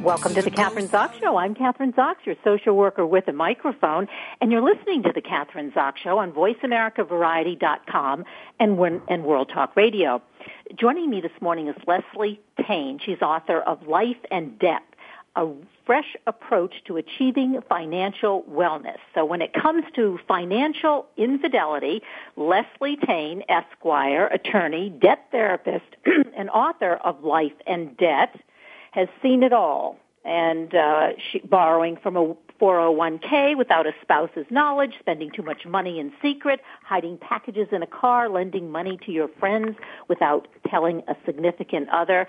Welcome to the Kathryn Zox Show. I'm Kathryn Zox, your social worker with a microphone, and you're listening to the Kathryn Zox Show on VoiceAmericaVariety.com and, and World Talk Radio. Joining me this morning is Leslie Tayne. She's author of Life and Debt, a fresh approach to achieving financial wellness. So when it comes to financial infidelity, Leslie Tayne, Esquire, attorney, debt therapist, and author of Life and Debt, has seen it all. And uh, she, borrowing from a 401k without a spouse's knowledge, spending too much money in secret, hiding packages in a car, lending money to your friends without telling a significant other.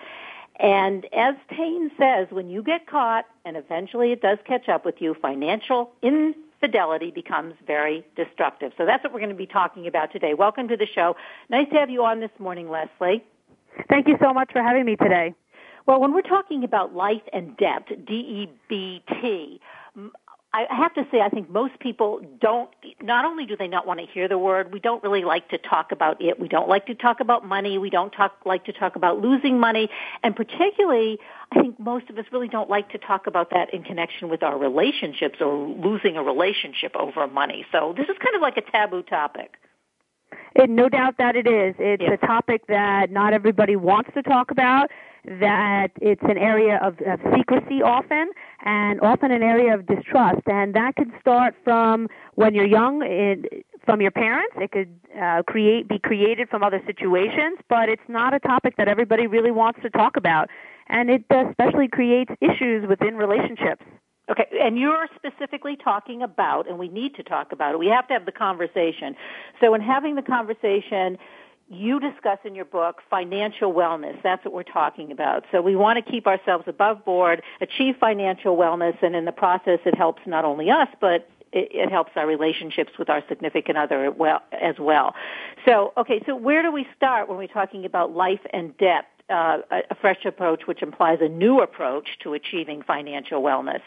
And as Tayne says, when you get caught, and eventually it does catch up with you, financial infidelity becomes very destructive. So that's what we're going to be talking about today. Welcome to the show. Nice to have you on this morning, Leslie. Thank you so much for having me today. Well, when we're talking about life and debt, D-E-B-T, I have to say, I think most people don't, not only do they not want to hear the word, we don't really like to talk about it. We don't like to talk about money. We don't talk, like to talk about losing money. And particularly, I think most of us really don't like to talk about that in connection with our relationships or losing a relationship over money. So this is kind of like a taboo topic. It, no doubt that it is. It's yeah. a topic that not everybody wants to talk about that it's an area of, of secrecy often and often an area of distrust and that could start from when you're young it, from your parents it could uh, create be created from other situations but it's not a topic that everybody really wants to talk about and it especially creates issues within relationships Okay, and you're specifically talking about, and we need to talk about it. We have to have the conversation. So, in having the conversation, you discuss in your book financial wellness. That's what we're talking about. So we want to keep ourselves above board, achieve financial wellness, and in the process it helps not only us, but it, it helps our relationships with our significant other as well. So, okay, so where do we start when we're talking about life and debt, uh, a fresh approach which implies a new approach to achieving financial wellness?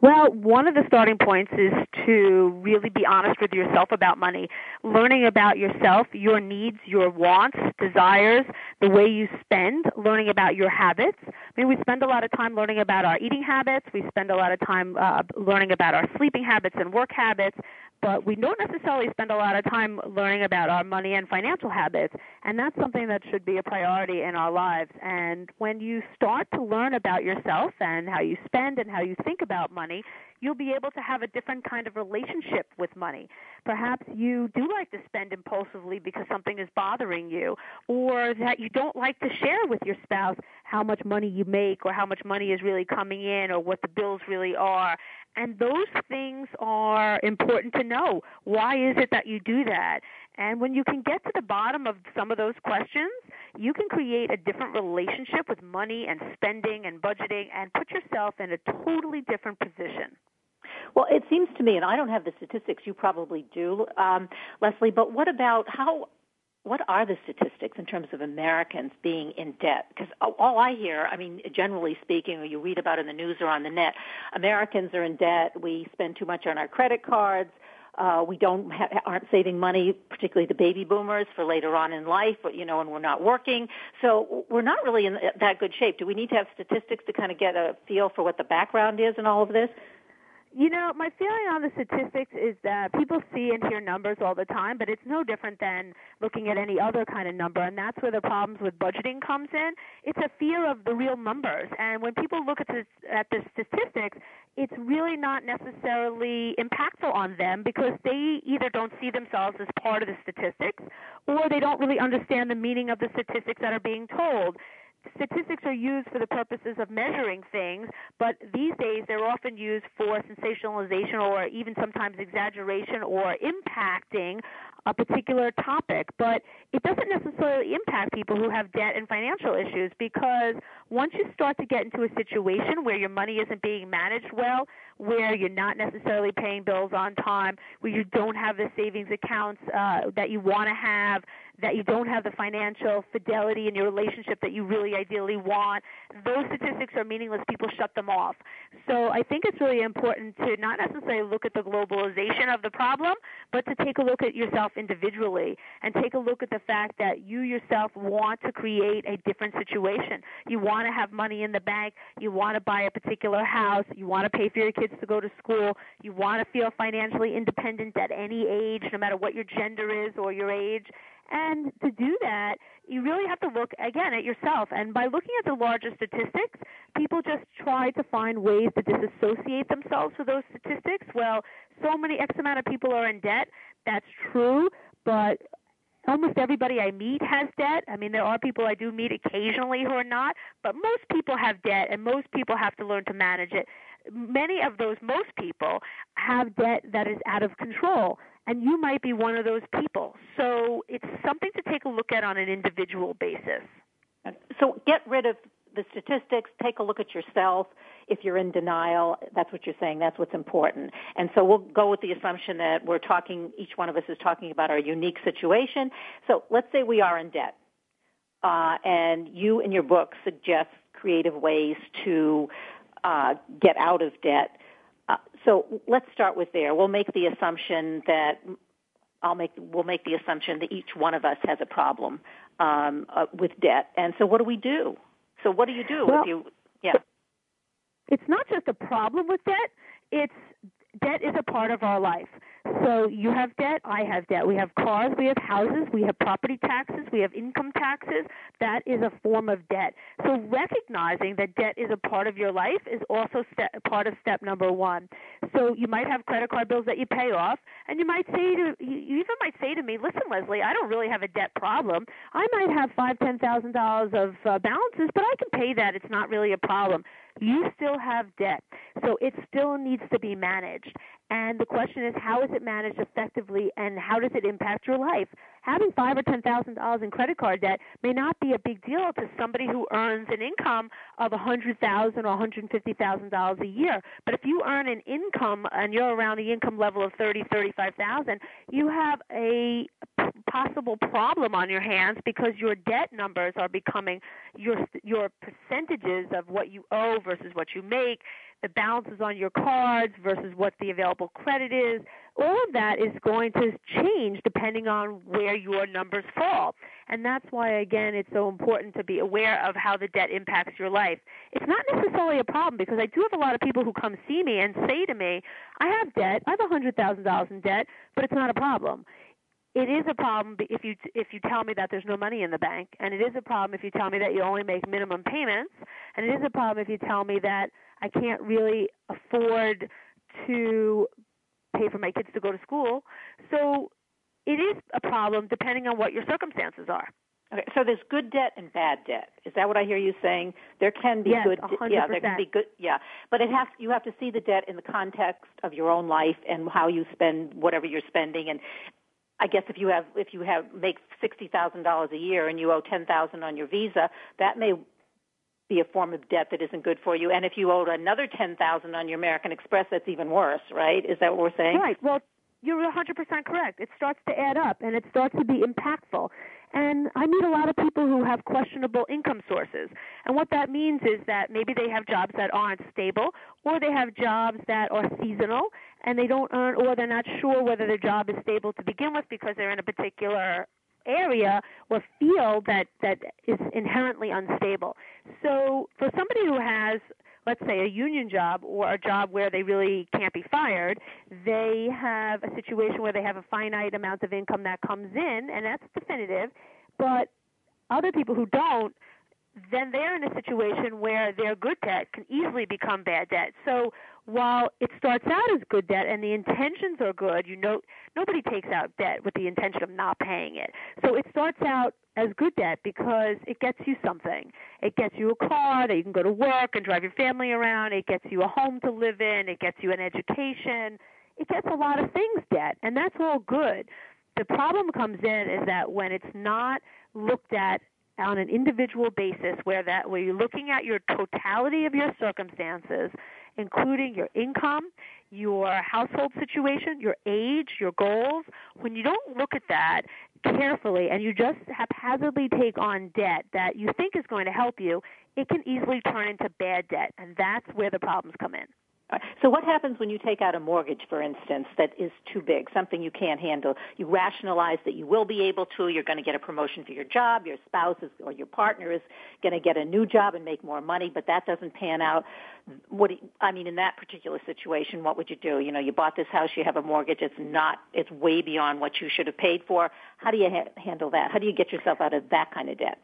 Well, one of the starting points is to really be honest with yourself about money. Learning about yourself, your needs, your wants, desires, the way you spend, learning about your habits. I mean, we spend a lot of time learning about our eating habits. We spend a lot of time uh, learning about our sleeping habits and work habits but we don't necessarily spend a lot of time learning about our money and financial habits and that's something that should be a priority in our lives and when you start to learn about yourself and how you spend and how you think about money you'll be able to have a different kind of relationship with money. Perhaps you do like to spend impulsively because something is bothering you, or that you don't like to share with your spouse how much money you make or how much money is really coming in or what the bills really are. And those things are important to know. Why is it that you do that? And when you can get to the bottom of some of those questions, you can create a different relationship with money and spending and budgeting and put yourself in a totally different position. Well, it seems to me, and I don't have the statistics, you probably do, um, Leslie, but what about how what are the statistics in terms of Americans being in debt? Because all I hear, I mean, generally speaking, or you read about in the news or on the net, Americans are in debt. We spend too much on our credit cards. Uh, we don't ha- aren't saving money, particularly the baby boomers, for later on in life. But you know, and we're not working, so we're not really in that good shape. Do we need to have statistics to kind of get a feel for what the background is in all of this? You know, my feeling on the statistics is that people see and hear numbers all the time, but it's no different than looking at any other kind of number, and that's where the problems with budgeting comes in. It's a fear of the real numbers, and when people look at the, at the statistics, it's really not necessarily impactful on them because they either don't see themselves as part of the statistics or they don't really understand the meaning of the statistics that are being told statistics are used for the purposes of measuring things, but these days they're often used for sensationalization or even sometimes exaggeration or impacting a particular topic, but it doesn't necessarily impact people who have debt and financial issues because once you start to get into a situation where your money isn't being managed well, where you're not necessarily paying bills on time, where you don't have the savings accounts uh, that you want to have, that you don't have the financial fidelity in your relationship that you really ideally want, those statistics are meaningless. People shut them off. So I think it's really important to not necessarily look at the globalization of the problem, but to take a look at yourself individually and take a look at the fact that you yourself want to create a different situation. You want to have money in the bank. You want to buy a particular house. You want to pay for your kids to go to school. You want to feel financially independent at any age, no matter what your gender is or your age. And to do that, you really have to look again at yourself. And by looking at the larger statistics, people just try to find ways to disassociate themselves with those statistics. Well, so many X amount of people are in debt. That's true, but almost everybody I meet has debt. I mean, there are people I do meet occasionally who are not, but most people have debt, and most people have to learn to manage it. Many of those, most people, have debt that is out of control and you might be one of those people. So it's something to take a look at on an individual basis. So get rid of the statistics, take a look at yourself. If you're in denial, that's what you're saying, that's what's important. And so we'll go with the assumption that we're talking, each one of us is talking about our unique situation. So let's say we are in debt. Uh, and you in your book suggest creative ways to uh, get out of debt. So let's start with there. We'll make the assumption that I'll make we'll make the assumption that each one of us has a problem um, uh, with debt. And so, what do we do? So, what do you do well, if you? Yeah. It's not just a problem with debt. It's debt is a part of our life. So you have debt, I have debt. We have cars, we have houses, we have property taxes, we have income taxes. That is a form of debt. So recognizing that debt is a part of your life is also step, part of step number one. So you might have credit card bills that you pay off, and you might say to you even might say to me, "Listen, Leslie, I don't really have a debt problem. I might have five, ten thousand dollars of uh, balances, but I can pay that. It's not really a problem." you still have debt. So it still needs to be managed. And the question is, how is it managed effectively and how does it impact your life? Having five or ten thousand dollars in credit card debt may not be a big deal to somebody who earns an income of a hundred thousand or one hundred and fifty thousand dollars a year. But if you earn an income and you're around the income level of thirty, thirty-five thousand, you have a possible problem on your hands because your debt numbers are becoming your your percentages of what you owe versus what you make the balances on your cards versus what the available credit is. All of that is going to change depending on where your numbers fall. And that's why, again, it's so important to be aware of how the debt impacts your life. It's not necessarily a problem because I do have a lot of people who come see me and say to me, I have debt, I have a $100,000 in debt, but it's not a problem it is a problem if you if you tell me that there's no money in the bank, and it is a problem if you tell me that you only make minimum payments, and it is a problem if you tell me that I can't really afford to pay for my kids to go to school. So it is a problem depending on what your circumstances are. Okay, so there's good debt and bad debt. Is that what I hear you saying? There can be yes, good, 100%. yeah, there can be good, yeah. But it has you have to see the debt in the context of your own life and how you spend whatever you're spending, and I guess if you have if you have make sixty thousand dollars a year and you owe ten thousand on your visa, that may be a form of debt that isn't good for you. And if you owed another ten thousand on your American Express, that's even worse, right? Is that what we're saying? Right. Well, you're 100% correct. It starts to add up and it starts to be impactful. And I meet a lot of people who have questionable income sources. And what that means is that maybe they have jobs that aren't stable, or they have jobs that are seasonal, and they don't earn, or they're not sure whether their job is stable to begin with because they're in a particular area or field that, that is inherently unstable. So for somebody who has let's say a union job or a job where they really can't be fired, they have a situation where they have a finite amount of income that comes in, and that's definitive. But other people who don't, then they're in a situation where their good debt can easily become bad debt. So while it starts out as good debt and the intentions are good, you know nobody takes out debt with the intention of not paying it. So it starts out as good debt because it gets you something. It gets you a car that you can go to work and drive your family around. It gets you a home to live in. It gets you an education. It gets a lot of things debt, and that's all good. The problem comes in is that when it's not looked at on an individual basis where that where you're looking at your totality of your circumstances including your income your household situation your age your goals. When you don't look at that carefully and you just haphazardly take on debt that you think is going to help you it can easily turn into bad debt and that's where the problems come in so what happens when you take out a mortgage, for instance, that is too big, something you can't handle? You rationalize that you will be able to. You're going to get a promotion for your job. Your spouse is, or your partner is going to get a new job and make more money, but that doesn't pan out. What I mean, in that particular situation, what would you do? You know, you bought this house, you have a mortgage. It's not. It's way beyond what you should have paid for. How do you ha- handle that? How do you get yourself out of that kind of debt?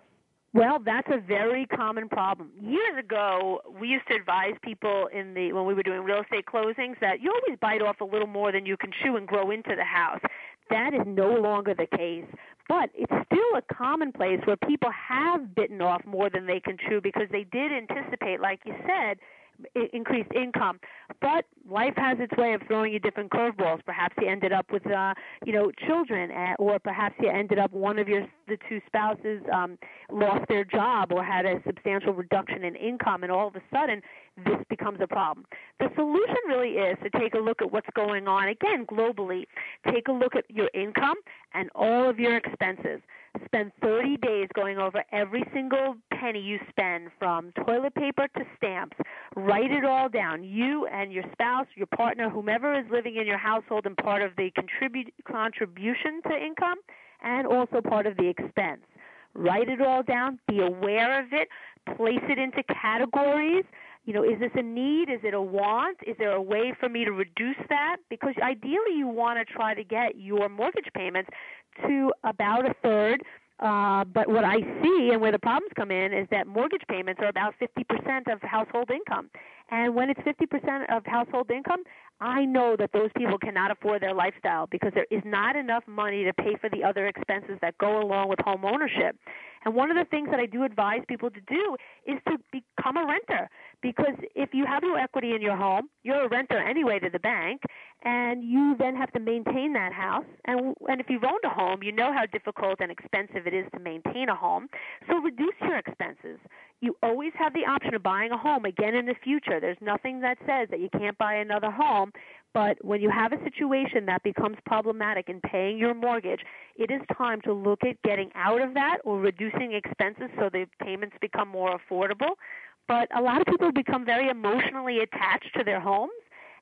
Well, that's a very common problem. Years ago, we used to advise people in the when we were doing real estate closings that you always bite off a little more than you can chew and grow into the house. That is no longer the case. But it's still a commonplace where people have bitten off more than they can chew because they did anticipate, like you said, increased income. But life has its way of throwing you different curveballs. Perhaps you ended up with, uh, you know, children, uh, or perhaps you ended up one of your the two spouses um, lost their job or had a substantial reduction in income, and all of a sudden this becomes a problem. The solution really is to take a look at what's going on again globally. Take a look at your income and all of your expenses. Spend 30 days going over every single penny you spend from toilet paper to stamps. Write it all down. You and your spouse, your partner, whomever is living in your household and part of the contribute, contribution to income and also part of the expense. Write it all down. Be aware of it. Place it into categories you know, is this a need? Is it a want? Is there a way for me to reduce that? Because ideally, you want to try to get your mortgage payments to about a third. Uh, but what I see and where the problems come in is that mortgage payments are about 50% of household income. And when it's 50% of household income, I know that those people cannot afford their lifestyle because there is not enough money to pay for the other expenses that go along with home ownership. And one of the things that I do advise people to do is to become a renter because if you have no equity in your home, you're a renter anyway to the bank, and you then have to maintain that house. And and if you've owned a home, you know how difficult and expensive it is to maintain a home. So reduce your expenses. You always have the option of buying a home again in the future. There's nothing that says that you can't buy another home, but when you have a situation that becomes problematic in paying your mortgage, it is time to look at getting out of that or reducing expenses so the payments become more affordable. But a lot of people become very emotionally attached to their homes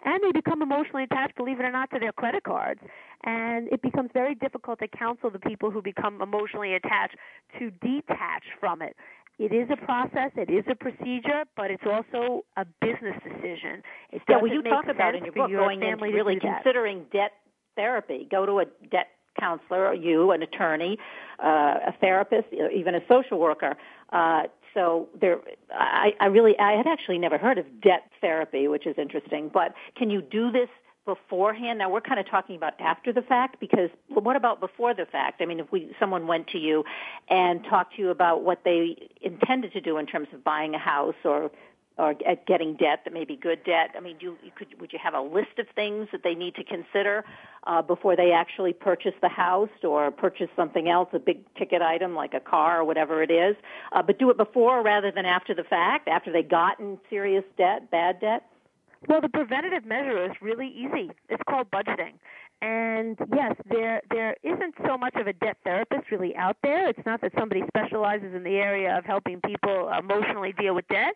and they become emotionally attached, believe it or not, to their credit cards. And it becomes very difficult to counsel the people who become emotionally attached to detach from it. It is a process, it is a procedure, but it's also a business decision. It yeah, well, you talk about in your book your going into really considering debt therapy. Go to a debt counselor, or you, an attorney, uh, a therapist, even a social worker. Uh, so there, I, I really, I had actually never heard of debt therapy, which is interesting. But can you do this beforehand? Now we're kind of talking about after the fact because well, what about before the fact? I mean, if we someone went to you and talked to you about what they intended to do in terms of buying a house or or getting debt that may be good debt. I mean, you, you could would you have a list of things that they need to consider uh, before they actually purchase the house or purchase something else, a big ticket item like a car or whatever it is, uh, but do it before rather than after the fact, after they got in serious debt, bad debt. Well, the preventative measure is really easy. It's called budgeting. And yes, there there isn't so much of a debt therapist really out there. It's not that somebody specializes in the area of helping people emotionally deal with debt,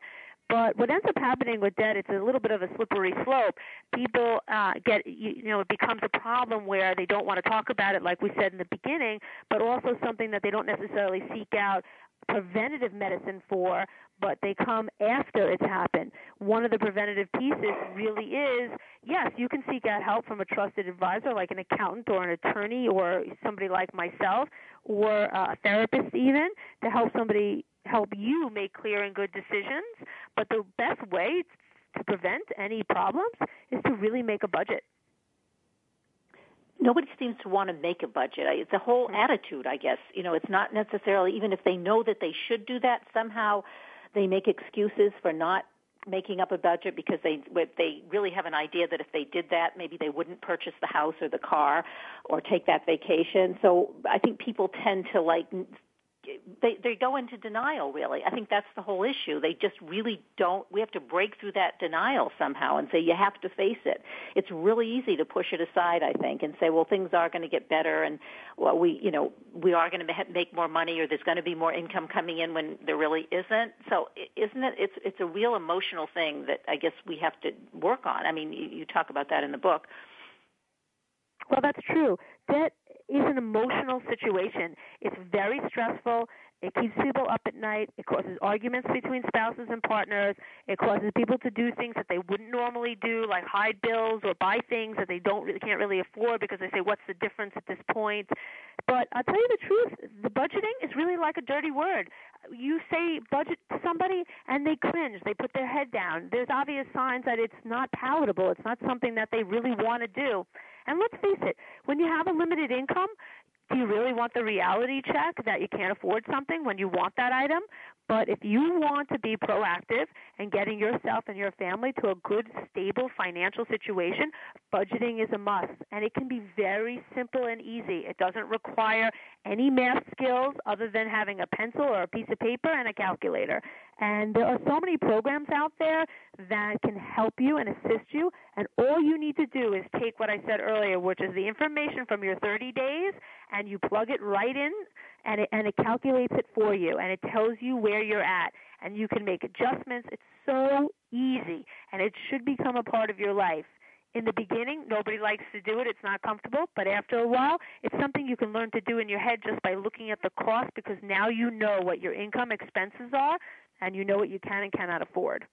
but what ends up happening with debt, it's a little bit of a slippery slope. People uh, get, you, you know, it becomes a problem where they don't want to talk about it, like we said in the beginning, but also something that they don't necessarily seek out preventative medicine for, but they come after it's happened. One of the preventative pieces really is yes, you can seek out help from a trusted advisor like an accountant or an attorney or somebody like myself or a therapist even to help somebody help you make clear and good decisions. But the best way to prevent any problems is to really make a budget. Nobody seems to want to make a budget. It's a whole mm-hmm. attitude, I guess. You know, it's not necessarily even if they know that they should do that. Somehow, they make excuses for not making up a budget because they they really have an idea that if they did that, maybe they wouldn't purchase the house or the car or take that vacation. So I think people tend to like they they go into denial really. I think that's the whole issue. They just really don't we have to break through that denial somehow and say you have to face it. It's really easy to push it aside i think and say well things are going to get better and well we you know we are going to make more money or there's going to be more income coming in when there really isn't. So isn't it it's it's a real emotional thing that i guess we have to work on. I mean you, you talk about that in the book. Well, that's true. Debt is an emotional situation. It's very stressful. It keeps people up at night. It causes arguments between spouses and partners. It causes people to do things that they wouldn't normally do, like hide bills or buy things that they don't really can't really afford because they say, "What's the difference at this point?" But I'll tell you the truth: the budgeting is really like a dirty word. You say budget to somebody, and they cringe. They put their head down. There's obvious signs that it's not palatable. It's not something that they really want to do. And let's face it, when you have a limited income, do you really want the reality check that you can't afford something when you want that item? But if you want to be proactive and getting yourself and your family to a good, stable financial situation, budgeting is a must. And it can be very simple and easy. It doesn't require any math skills other than having a pencil or a piece of paper and a calculator. And there are so many programs out there that can help you and assist you. And all you need to do is take what I said earlier, which is the information from your 30 days, and you plug it right in and it, and it calculates it for you and it tells you where you're at and you can make adjustments. It's so easy and it should become a part of your life. In the beginning, nobody likes to do it. It's not comfortable, but after a while, it's something you can learn to do in your head just by looking at the cost because now you know what your income expenses are and you know what you can and cannot afford.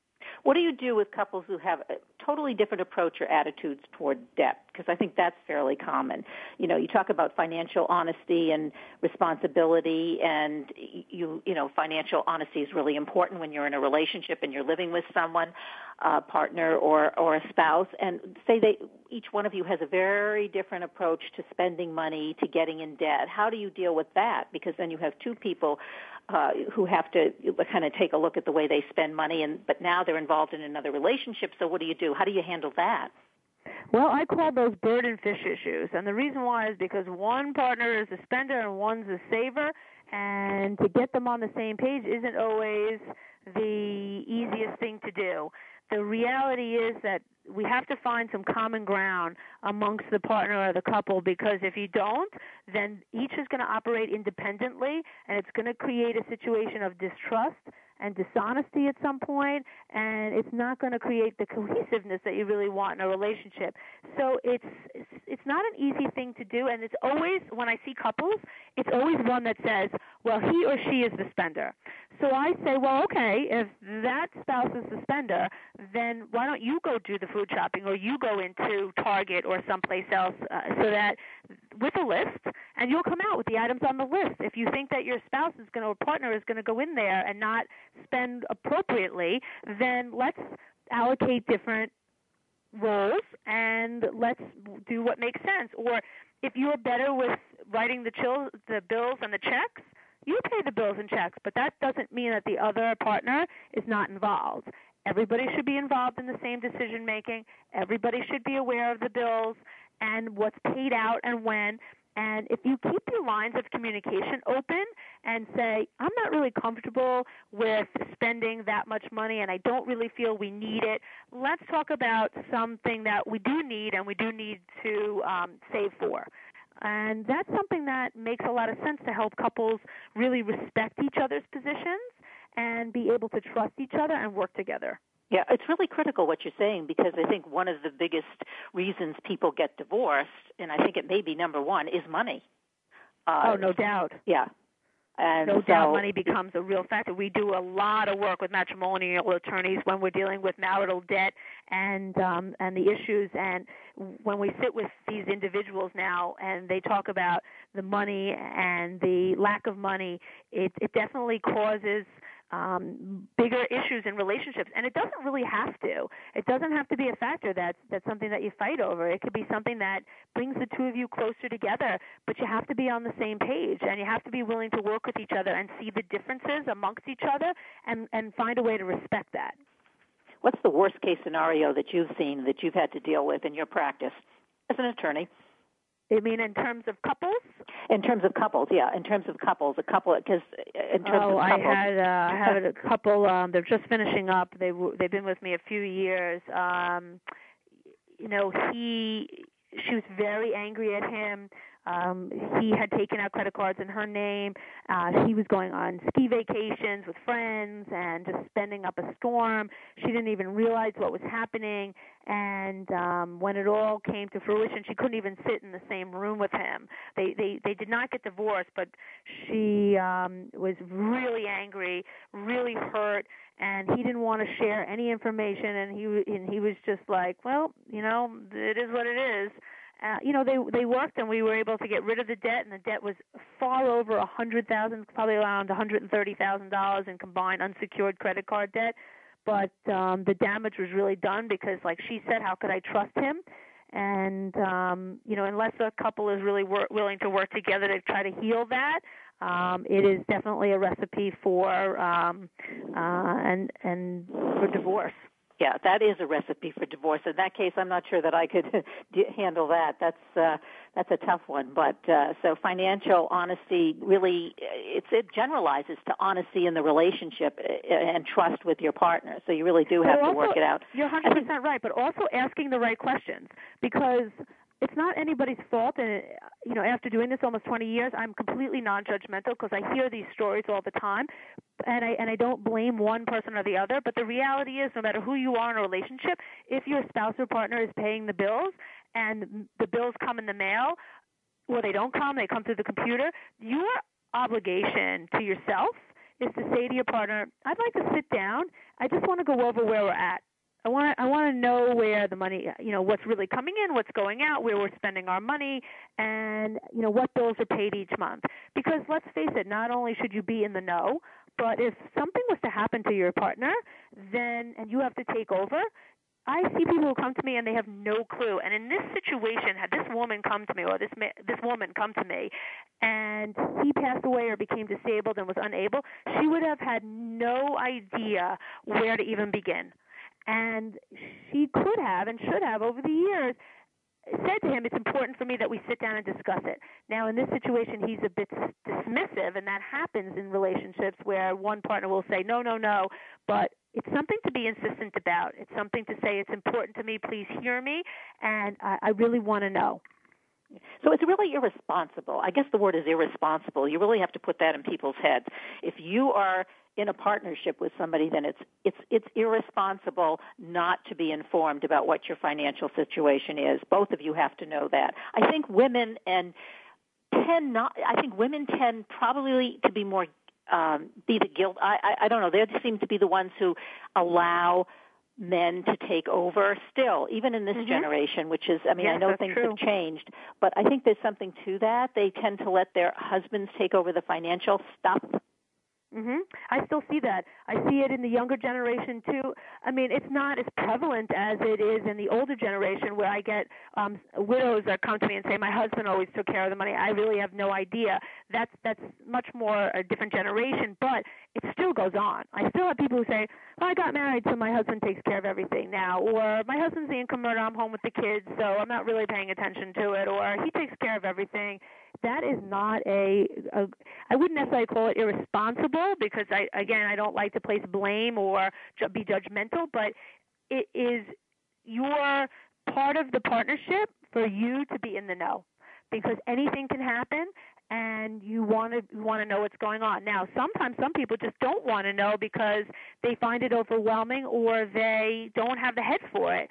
What do you do with couples who have a totally different approach or attitudes toward debt? Because I think that's fairly common. You know, you talk about financial honesty and responsibility, and you you know, financial honesty is really important when you're in a relationship and you're living with someone, a partner or or a spouse. And say they each one of you has a very different approach to spending money to getting in debt. How do you deal with that? Because then you have two people uh, who have to kind of take a look at the way they spend money, and but now they're involved in another relationship. So what do you do? How do you handle that? Well, I call those bird and fish issues, and the reason why is because one partner is a spender and one's a saver, and to get them on the same page isn't always the easiest thing to do. The reality is that we have to find some common ground amongst the partner or the couple because if you don't, then each is going to operate independently and it's going to create a situation of distrust and dishonesty at some point and it's not going to create the cohesiveness that you really want in a relationship. So it's it's not an easy thing to do and it's always when I see couples, it's always one that says, "Well, he or she is the spender." So I say, "Well, okay, if that spouse is the spender, then why don't you go do the food shopping or you go into Target or someplace else uh, so that with a list and you'll come out with the items on the list. If you think that your spouse is going to or partner is going to go in there and not spend appropriately, then let's allocate different roles and let's do what makes sense. Or if you're better with writing the chill, the bills and the checks, you pay the bills and checks, but that doesn't mean that the other partner is not involved. Everybody should be involved in the same decision making. Everybody should be aware of the bills and what's paid out and when. And if you keep your lines of communication open and say, I'm not really comfortable with spending that much money and I don't really feel we need it, let's talk about something that we do need and we do need to um, save for. And that's something that makes a lot of sense to help couples really respect each other's positions and be able to trust each other and work together. Yeah, it's really critical what you're saying because I think one of the biggest reasons people get divorced, and I think it may be number one, is money. Uh, oh, no doubt. Yeah. And no so, doubt money becomes a real factor. We do a lot of work with matrimonial attorneys when we're dealing with marital debt and um, and the issues. And when we sit with these individuals now and they talk about the money and the lack of money, it, it definitely causes – um, bigger issues in relationships. And it doesn't really have to. It doesn't have to be a factor that's that's something that you fight over. It could be something that brings the two of you closer together. But you have to be on the same page, and you have to be willing to work with each other and see the differences amongst each other, and and find a way to respect that. What's the worst case scenario that you've seen that you've had to deal with in your practice as an attorney? You mean in terms of couples? In terms of couples, yeah. In terms of couples, a couple because in terms oh, of couples. I had uh, I had a couple. Um, they're just finishing up. They w- they've been with me a few years. Um, you know, he she was very angry at him. Um, he had taken out credit cards in her name. Uh, he was going on ski vacations with friends and just spending up a storm. She didn't even realize what was happening. And um, when it all came to fruition, she couldn't even sit in the same room with him. They they they did not get divorced, but she um, was really angry, really hurt and he didn't want to share any information and he and he was just like well you know it is what it is uh, you know they they worked and we were able to get rid of the debt and the debt was far over a hundred thousand probably around a hundred and thirty thousand dollars in combined unsecured credit card debt. But um the damage was really done because like she said how could i trust him? And um you know unless a couple is really wor- willing to work together to try to heal that um it is definitely a recipe for um uh and and for divorce yeah, that is a recipe for divorce. In that case, I'm not sure that I could handle that. That's uh, that's a tough one. But uh, so financial honesty really it's, it generalizes to honesty in the relationship uh, and trust with your partner. So you really do have also, to work it out. You're 100% right, but also asking the right questions because it's not anybody's fault and uh, you know after doing this almost 20 years i'm completely non-judgmental because i hear these stories all the time and i and i don't blame one person or the other but the reality is no matter who you are in a relationship if your spouse or partner is paying the bills and the bills come in the mail or they don't come they come through the computer your obligation to yourself is to say to your partner i'd like to sit down. I just want to go over where we're at I want I want to know where the money, you know, what's really coming in, what's going out, where we're spending our money, and you know what bills are paid each month. Because let's face it, not only should you be in the know, but if something was to happen to your partner, then and you have to take over, I see people who come to me and they have no clue. And in this situation, had this woman come to me or this ma- this woman come to me, and he passed away or became disabled and was unable, she would have had no idea where to even begin. And she could have and should have over the years said to him, It's important for me that we sit down and discuss it. Now, in this situation, he's a bit dismissive, and that happens in relationships where one partner will say, No, no, no, but it's something to be insistent about. It's something to say, It's important to me, please hear me, and I, I really want to know. So it's really irresponsible. I guess the word is irresponsible. You really have to put that in people's heads. If you are in a partnership with somebody, then it's it's it's irresponsible not to be informed about what your financial situation is. Both of you have to know that. I think women and tend not. I think women tend probably to be more um, be the guilt. I, I I don't know. They seem to be the ones who allow men to take over still even in this mm-hmm. generation which is i mean yes, i know things true. have changed but i think there's something to that they tend to let their husbands take over the financial stuff Mhm. I still see that. I see it in the younger generation too. I mean, it's not as prevalent as it is in the older generation where I get um widows that come to me and say my husband always took care of the money. I really have no idea. That's that's much more a different generation, but it still goes on. I still have people who say, well, "I got married, so my husband takes care of everything now," or "My husband's the income earner, I'm home with the kids, so I'm not really paying attention to it," or "He takes care of everything." That is not a, a I wouldn't necessarily call it irresponsible because I again I don't like to place blame or be judgmental, but it is your part of the partnership for you to be in the know because anything can happen and you want to want to know what's going on. Now, sometimes some people just don't want to know because they find it overwhelming or they don't have the head for it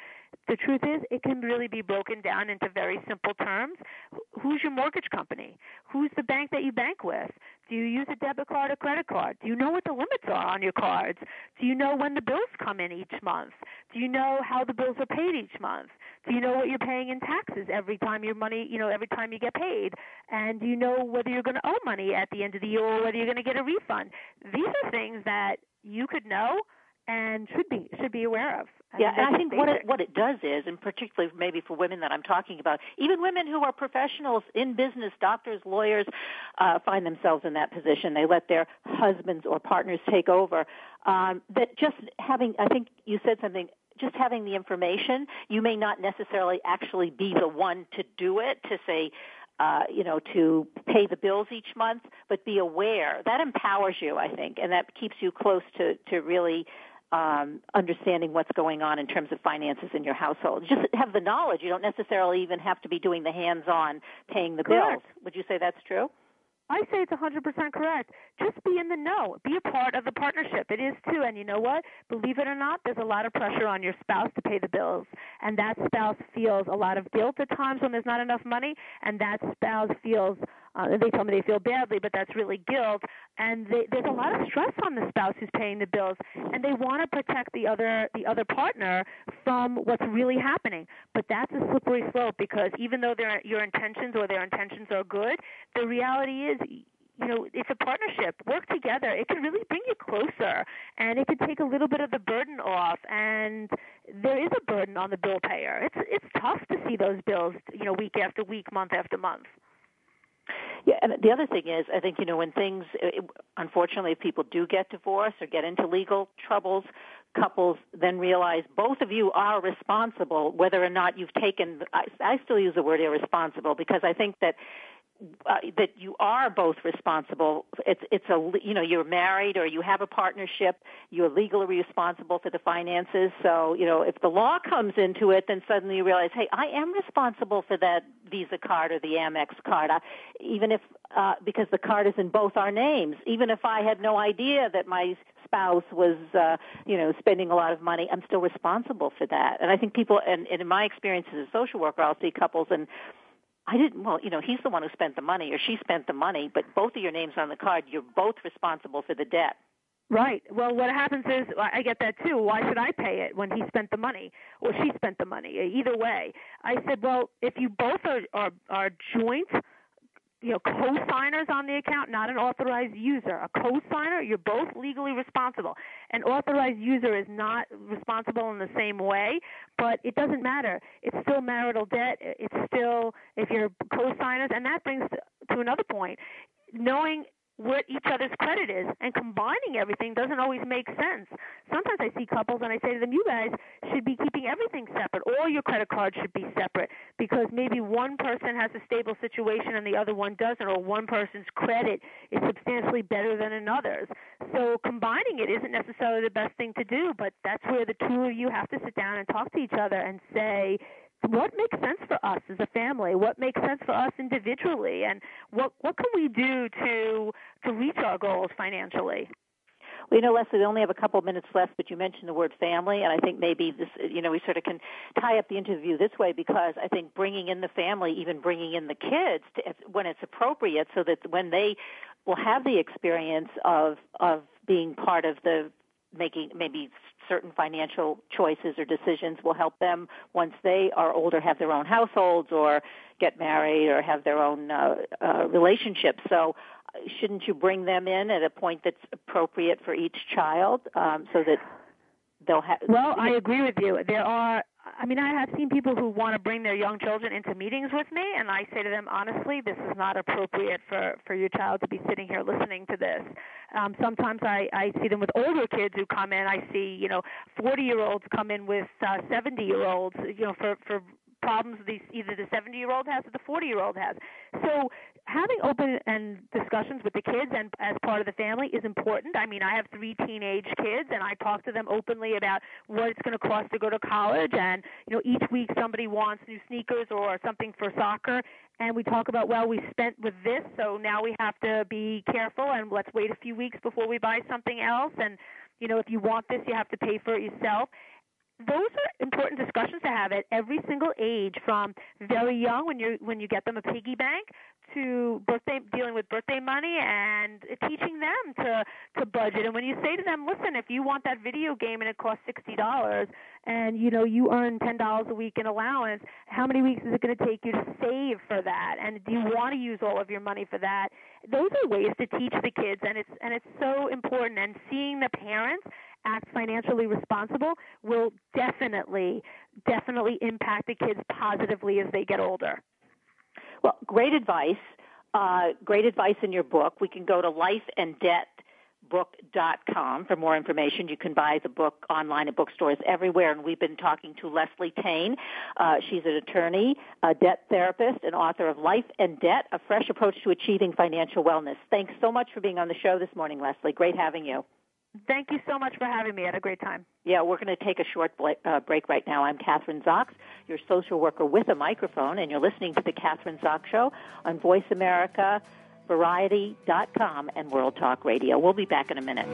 the truth is, it can really be broken down into very simple terms. Who's your mortgage company? Who's the bank that you bank with? Do you use a debit card or credit card? Do you know what the limits are on your cards? Do you know when the bills come in each month? Do you know how the bills are paid each month? Do you know what you're paying in taxes every time your money, you know, every time you get paid? And do you know whether you're going to owe money at the end of the year or whether you're going to get a refund? These are things that you could know and should be should be aware of. I yeah, and I think what it, what it does is, and particularly maybe for women that I'm talking about, even women who are professionals in business, doctors, lawyers, uh, find themselves in that position. They let their husbands or partners take over. Um, that just having, I think you said something just having the information, you may not necessarily actually be the one to do it, to say, uh, you know, to pay the bills each month, but be aware. That empowers you, I think, and that keeps you close to, to really um, understanding what's going on in terms of finances in your household. Just have the knowledge. You don't necessarily even have to be doing the hands-on paying the Correct. bills. Would you say that's true? I say it's 100% correct. Just be in the know. Be a part of the partnership. It is too. And you know what? Believe it or not, there's a lot of pressure on your spouse to pay the bills. And that spouse feels a lot of guilt at times when there's not enough money. And that spouse feels uh, they tell me they feel badly, but that's really guilt. And they, there's a lot of stress on the spouse who's paying the bills, and they want to protect the other the other partner from what's really happening. But that's a slippery slope because even though their your intentions or their intentions are good, the reality is you know, it's a partnership. Work together. It can really bring you closer, and it can take a little bit of the burden off. And there is a burden on the bill payer. It's it's tough to see those bills, you know, week after week, month after month. Yeah, and the other thing is, I think you know when things, uh, unfortunately, if people do get divorced or get into legal troubles, couples then realize both of you are responsible, whether or not you've taken. I, I still use the word irresponsible because I think that uh, that you are both responsible. It's it's a you know you're married or you have a partnership. You're legally responsible for the finances. So you know if the law comes into it, then suddenly you realize, hey, I am responsible for that Visa card or the Amex card. I, even if uh, because the card is in both our names. Even if I had no idea that my spouse was uh, you know spending a lot of money, I'm still responsible for that. And I think people, and, and in my experience as a social worker, I'll see couples and I didn't, well, you know, he's the one who spent the money or she spent the money, but both of your names on the card, you're both responsible for the debt. Right. Well, what happens is I get that too. Why should I pay it when he spent the money or she spent the money? Either way, I said, well, if you both are are, are joint you know, co-signers on the account, not an authorized user. A co-signer, you're both legally responsible. An authorized user is not responsible in the same way, but it doesn't matter. It's still marital debt. It's still if you're co-signers, and that brings to another point. Knowing what each other's credit is and combining everything doesn't always make sense. Sometimes I see couples and I say to them, you guys should be keeping everything separate. All your credit cards should be separate because maybe one person has a stable situation and the other one doesn't or one person's credit is substantially better than another's. So combining it isn't necessarily the best thing to do, but that's where the two of you have to sit down and talk to each other and say, what makes sense for us as a family? What makes sense for us individually? And what what can we do to to reach our goals financially? Well, you know, Leslie, we only have a couple of minutes left, but you mentioned the word family, and I think maybe this, you know, we sort of can tie up the interview this way because I think bringing in the family, even bringing in the kids to, when it's appropriate, so that when they will have the experience of of being part of the making maybe certain financial choices or decisions will help them once they are older have their own households or get married or have their own uh, uh, relationships. So uh, shouldn't you bring them in at a point that's appropriate for each child um, so that they'll have well i agree with you. There are I mean, I have seen people who want to bring their young children into meetings with me, and I say to them, honestly, this is not appropriate for for your child to be sitting here listening to this. Um, sometimes I I see them with older kids who come in. I see you know 40 year olds come in with uh, 70 year olds, you know, for for problems these either the 70 year old has or the 40 year old has. So having open and discussions with the kids and as part of the family is important. I mean, I have three teenage kids and I talk to them openly about what it's going to cost to go to college and you know each week somebody wants new sneakers or something for soccer and we talk about well we spent with this so now we have to be careful and let's wait a few weeks before we buy something else and you know if you want this you have to pay for it yourself those are important discussions to have at every single age, from very young when you when you get them a piggy bank to birthday dealing with birthday money and teaching them to to budget. And when you say to them, listen, if you want that video game and it costs sixty dollars, and you know you earn ten dollars a week in allowance, how many weeks is it going to take you to save for that? And do you want to use all of your money for that? Those are ways to teach the kids, and it's and it's so important. And seeing the parents act financially responsible will definitely definitely impact the kids positively as they get older. Well, great advice. Uh, great advice in your book. We can go to lifeanddebtbook.com for more information. You can buy the book online at bookstores everywhere. And we've been talking to Leslie Tayne. Uh, she's an attorney, a debt therapist, and author of Life and Debt, A Fresh Approach to Achieving Financial Wellness. Thanks so much for being on the show this morning, Leslie. Great having you. Thank you so much for having me. I had a great time. Yeah, we're going to take a short uh, break right now. I'm Kathryn Zox, your social worker with a microphone, and you're listening to the Kathryn Zox Show on Voice America, Variety.com, and World Talk Radio. We'll be back in a minute.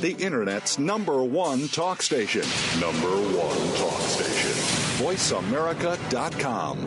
The Internet's number one talk station. Number one talk station. VoiceAmerica.com.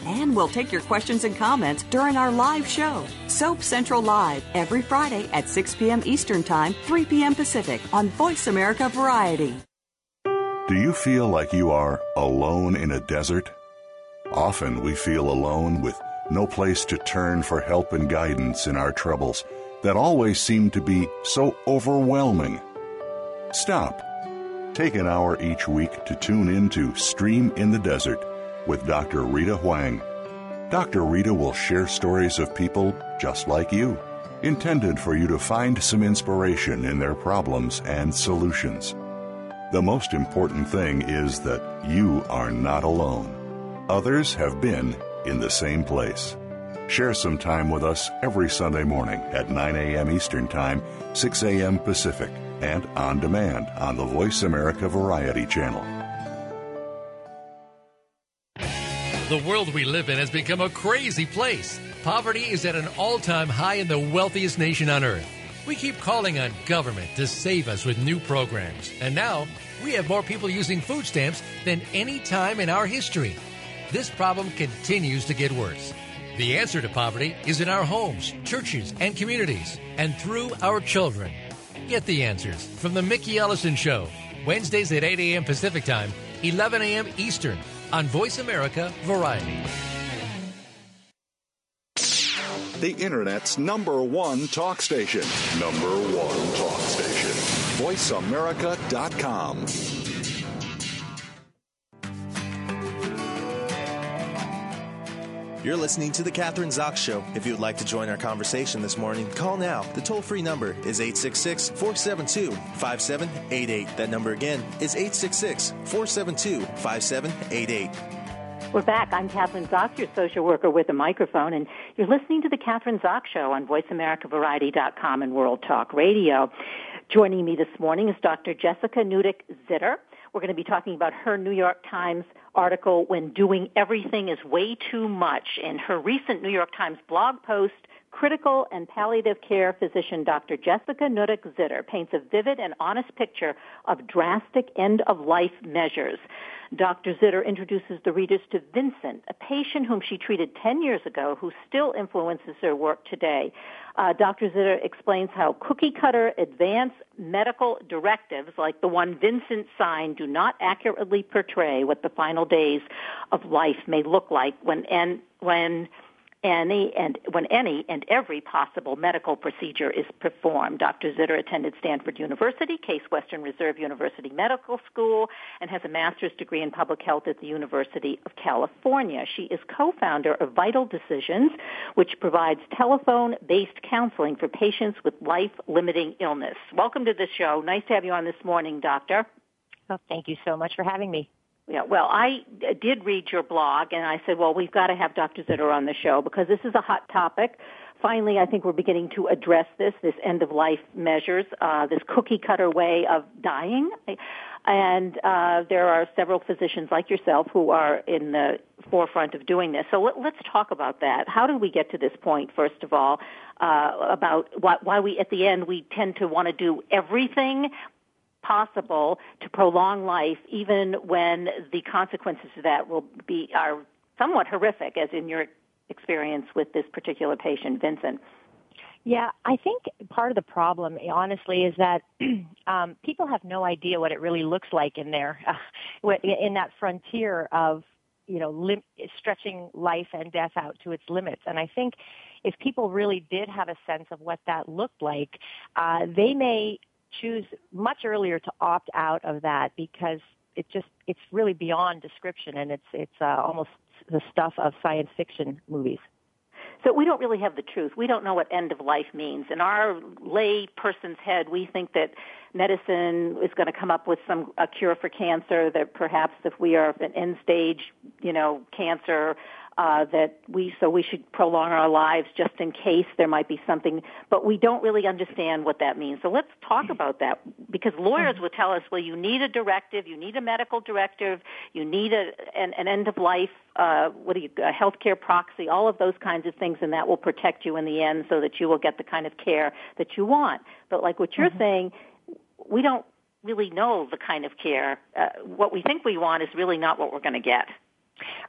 And we'll take your questions and comments during our live show, Soap Central Live, every Friday at 6 p.m. Eastern Time, 3 p.m. Pacific on Voice America Variety. Do you feel like you are alone in a desert? Often we feel alone with no place to turn for help and guidance in our troubles that always seem to be so overwhelming. Stop. Take an hour each week to tune in to Stream in the Desert with Dr. Rita Huang. Dr. Rita will share stories of people just like you, intended for you to find some inspiration in their problems and solutions. The most important thing is that you are not alone. Others have been in the same place. Share some time with us every Sunday morning at 9 a.m. Eastern Time, 6 a.m. Pacific, and on demand on the Voice America Variety Channel. The world we live in has become a crazy place. Poverty is at an all time high in the wealthiest nation on earth. We keep calling on government to save us with new programs. And now we have more people using food stamps than any time in our history. This problem continues to get worse. The answer to poverty is in our homes, churches, and communities, and through our children. Get the answers from The Mickey Ellison Show, Wednesdays at 8 a.m. Pacific Time, 11 a.m. Eastern on Voice America Variety. The Internet's number one talk station. Number one talk station. VoiceAmerica.com. You're listening to The Kathryn Zox Show. If you would like to join our conversation this morning, call now. The toll free number is 866 472 5788. That number again is 866 472 5788. We're back. I'm Kathryn Zox, your social worker with a microphone, and you're listening to The Kathryn Zox Show on VoiceAmericaVariety.com and World Talk Radio. Joining me this morning is Dr. Jessica Nutik Zitter. We're going to be talking about her New York Times article, When Doing Everything is Way Too Much. In her recent New York Times blog post, critical and palliative care physician Dr. Jessica Nutik Zitter paints a vivid and honest picture of drastic end of life measures. Dr. Zitter introduces the readers to Vincent, a patient whom she treated 10 years ago who still influences her work today. Uh, Dr. Zitter explains how cookie cutter advanced medical directives like the one Vincent signed do not accurately portray what the final days of life may look like when, and when any and when any and every possible medical procedure is performed. Dr. Zitter attended Stanford University, Case Western Reserve University Medical School, and has a master's degree in public health at the University of California. She is co-founder of Vital Decisions, which provides telephone-based counseling for patients with life-limiting illness. Welcome to the show. Nice to have you on this morning, Doctor. Well, thank you so much for having me. Yeah, well, I did read your blog and I said, well, we've got to have Dr. Zitter on the show because this is a hot topic. Finally, I think we're beginning to address this, this end of life measures, uh, this cookie cutter way of dying. And uh, there are several physicians like yourself who are in the forefront of doing this. So let, us talk about that. How did we get to this point, first of all, uh, about why, why we, at the end, we tend to want to do everything possible to prolong life, even when the consequences of that will be are somewhat horrific, as in your experience with this particular patient, Vincent. Yeah, I think part of the problem, honestly, is that um, people have no idea what it really looks like in there, uh, in that frontier of you know lim- stretching life and death out to its limits. And I think if people really did have a sense of what that looked like, uh, they may choose much earlier to opt out of that because it just it's really beyond description and it's it's uh, almost the stuff of science fiction movies. So we don't really have the truth. We don't know what end of life means. In our lay person's head, we think that medicine is going to come up with some a cure for cancer. That perhaps if we are an end stage, you know, cancer, uh, that we so we should prolong our lives just in case there might be something, but we don't really understand what that means. So let's talk mm-hmm. about that because lawyers mm-hmm. would tell us, well, you need a directive, you need a medical directive, you need a, an, an end of life, uh, what do you, a healthcare proxy, all of those kinds of things, and that will protect you in the end so that you will get the kind of care that you want. But like what you're mm-hmm. saying, we don't really know the kind of care. Uh, what we think we want is really not what we're going to get.